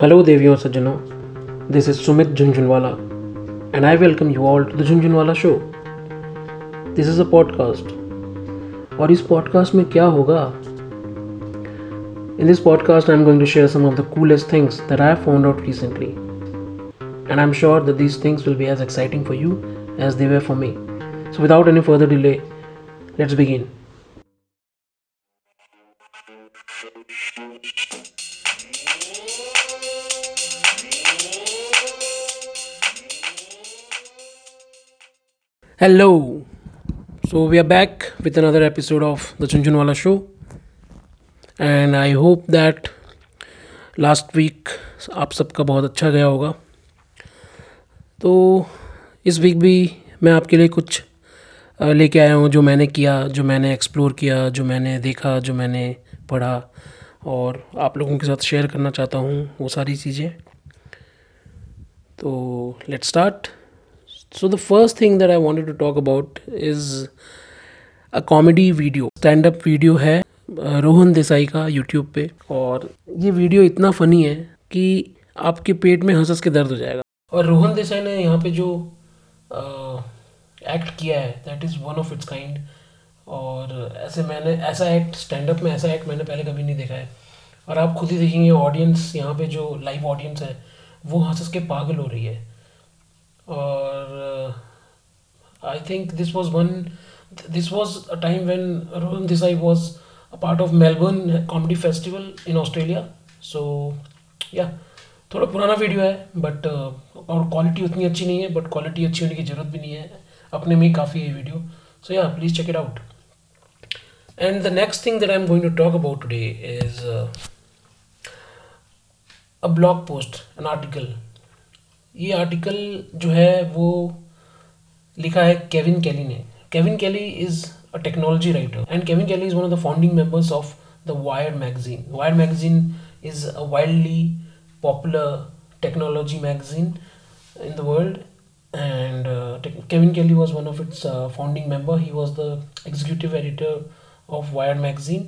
Hello, Deviyo Sajjano. This is Sumit Junjunwala, and I welcome you all to the Junjunwala Show. This is a podcast. और इस podcast में क्या होगा In this podcast, I'm going to share some of the coolest things that I have found out recently. And I'm sure that these things will be as exciting for you as they were for me. So, without any further delay, let's begin. Hello. So we are back with another episode of the Chunchunwala Show, and I hope that last week आप सबका बहुत अच्छा गया होगा। तो इस week भी मैं आपके लिए कुछ लेके आया हूँ जो मैंने किया जो मैंने एक्सप्लोर किया जो मैंने देखा जो मैंने पढ़ा और आप लोगों के साथ शेयर करना चाहता हूँ वो सारी चीज़ें। तो let's start So, the first thing that I wanted to talk about is a comedy video. Stand up video है रोहन देसाई का यूट्यूब पे। और ये वीडियो इतना फ़नी है कि आपके पेट में हंस हंस के दर्द हो जाएगा। और रोहन देसाई ने यहाँ पे जो एक्ट किया है that is one of its kind और ऐसे मैंने, ऐसा एक्ट स्टैंड अप में ऐसा एक्ट मैंने पहले कभी नहीं देखा है। और आप खुद ही देखेंगे ऑडियंस यहाँ पे जो लाइव ऑडियंस है, वो हंस हंस के पागल हो रही है। और I think this was one this was a time when Rohan Desai was a part of Melbourne comedy festival in Australia so yeah थोड़ा पुराना वीडियो है बट और क्वालिटी उतनी अच्छी नहीं है बट क्वालिटी अच्छी होने की ज़रूरत भी नहीं है, अपने में ही काफ़ी है video so yeah please check it out and the next thing that I am going to talk about today is a blog post an article ये आर्टिकल जो है वो लिखा है केविन कैली ने। Kevin Kelly is a technology writer and Kevin Kelly is one of the founding members of the Wired magazine Wired magazine is a wildly popular technology magazine and uh, Tech- Kevin Kelly was one of its uh, founding member. He was the executive editor of Wired magazine.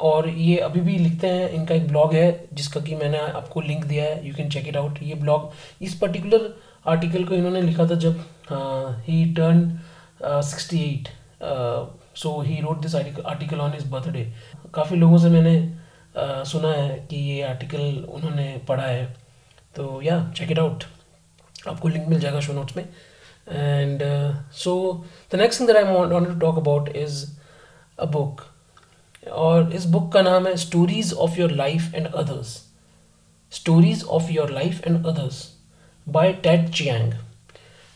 और ये अभी भी लिखते हैं इनका एक blog है जिसका कि मैंने आपको लिंक दिया है you can check it out ये ब्लॉग इस पर्टिकुलर आर्टिकल को इन्होंने लिखा था जब he turned sixty eight so he wrote this article on his birthday काफ़ी लोगों से मैंने uh, सुना है कि ये आर्टिकल उन्होंने पढ़ा है। तो या चेक इट आउट आपको लिंक मिल जाएगा शो नोट्स में। And so the next thing that I wanted to talk about is a book और इस बुक का नाम है stories of your life and others stories of your life and others by Ted Chiang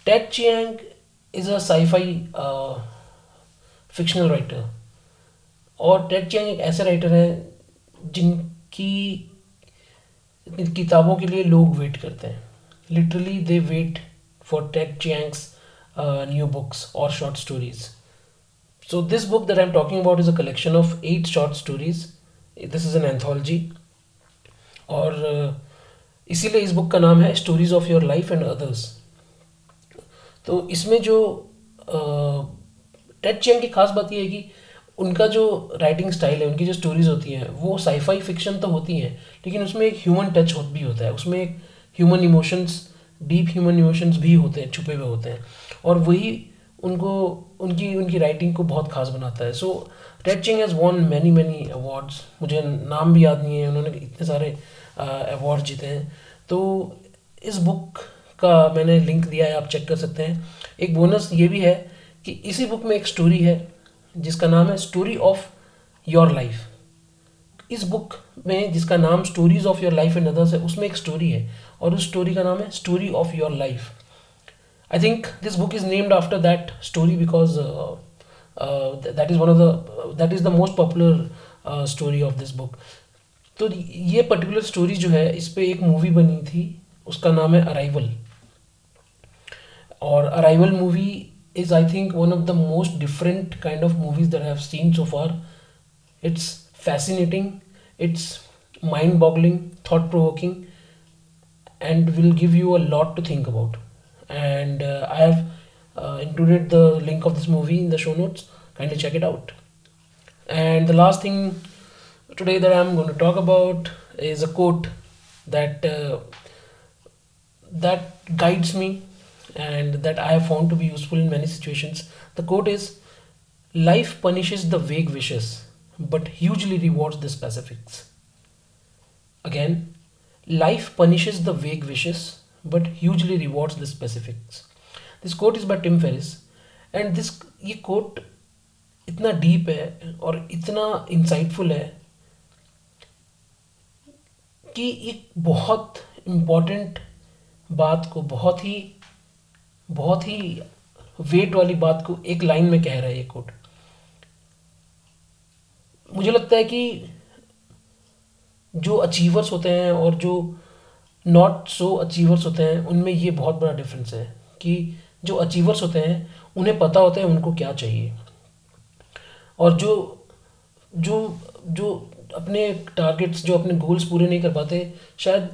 Ted Chiang is a sci fi fictional writer और Ted Chiang एक ऐसे writer है जिनकी, किताबों के लिए लोग वेट करते हैं। Literally they wait for Ted Chiang's new books और short stories So this book that I'm talking about is a collection of eight short stories. This is an anthology. और uh, इसीलिए इस बुक का नाम है stories of your life and others तो इसमें जो टेड चैंग की खास बात यह है कि उनका जो राइटिंग स्टाइल है उनकी जो स्टोरीज होती हैं वो साईफाई फिक्शन तो होती हैं लेकिन उसमें एक ह्यूमन टच हो भी होता है उसमें एक human emotions deep human emotions भी होते हैं छुपे हुए होते हैं और वही उनको, उनकी उनकी राइटिंग को बहुत खास बनाता है। So Ted Chiang has won many many awards मुझे नाम भी याद नहीं है। उन्होंने इतने सारे अवार्ड जीते हैं। तो इस बुक का मैंने लिंक दिया है, आप चेक कर सकते हैं। एक बोनस ये भी है कि इसी बुक में एक स्टोरी है, जिसका नाम है स्टोरी ऑफ़ योर लाइफ इस बुक में जिसका नाम stories of your life and others है, उसमें एक स्टोरी है। और उस स्टोरी का नाम है story of your life I think this book is named after that story because uh, uh, th- that is one of the that is the most popular uh, story of this book. तो ये particular story जो है इस पे एक movie बनी थी उसका नाम है अराइवल और Arrival movie is I think one of the most different kind of movies that have seen so far it's fascinating it's mind boggling thought provoking and will give you a lot to think about. And uh, I have uh, included the link of this movie in the show notes. Kindly check it out. And the last thing today that I'm going to talk about is a quote that uh, that guides me and that I have found to be useful in many situations. The quote is Life punishes the vague wishes, but hugely rewards the specifics. Again, life punishes the vague wishes, but hugely rewards the specifics. This quote is by Tim Ferriss, and this ये quote इतना deep है और इतना insightful है कि एक बहुत important बात को बहुत ही बहुत ही वेट वाली बात को एक लाइन में कह रहा है ये कोट मुझे लगता है कि जो अचीवर्स होते हैं और जो नॉट सो अचीवर्स होते हैं, उनमें ये बहुत बड़ा डिफरेंस है कि जो अचीवर्स होते हैं, उन्हें पता होता है उनको क्या चाहिए। और जो जो जो अपने टारगेट्स जो अपने गोल्स पूरे नहीं कर पाते, शायद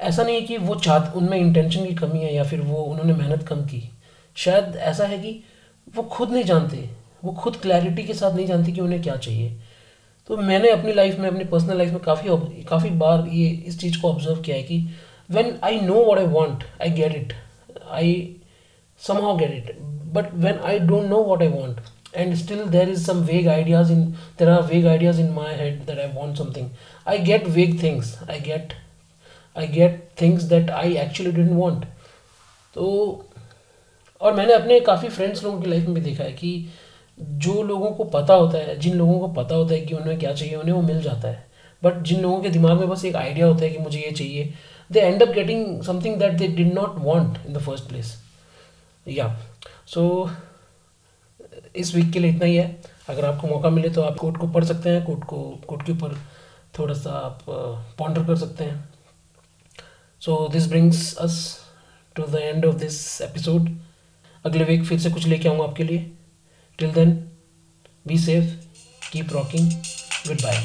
ऐसा नहीं है कि वो चाह, उनमें इंटेंशन की कमी है या फिर वो, उन्होंने मेहनत कम की। शायद ऐसा है कि वो खुद नहीं जानते, वो खुद क्लैरिटी के साथ नहीं जानते कि उन्हें क्या चाहिए। तो मैंने अपनी लाइफ में, अपनी पर्सनल लाइफ में काफ़ी काफ़ी बार ये, इस चीज़ को ऑब्ज़र्व किया है कि I know what I want I get it I somehow get it but when I don't know what I want and still there is some vague ideas in, there are vague ideas in my head that i want something, i get vague things. I get i get things that i actually didn't want. तो और मैंने अपने काफ़ी friends लोगों की life में भी देखा है कि जो लोगों को पता होता है, जिन लोगों को पता होता है कि उन्हें क्या चाहिए, उन्हें वो मिल जाता है। बट जिन लोगों के दिमाग में बस एक आइडिया होता है कि मुझे ये चाहिए they end up getting something that they did not want in the first place yeah so इस वीक के लिए इतना ही है। अगर आपको मौका मिले तो आप कोर्ट को पढ़ सकते हैं। कोर्ट को कोर्ट के ऊपर थोड़ा सा आप पॉन्डर कर सकते हैं। So this brings us to the end of this episode अगले वीक फिर से कुछ लेके आऊँगा आपके लिए। Till then be safe keep rocking goodbye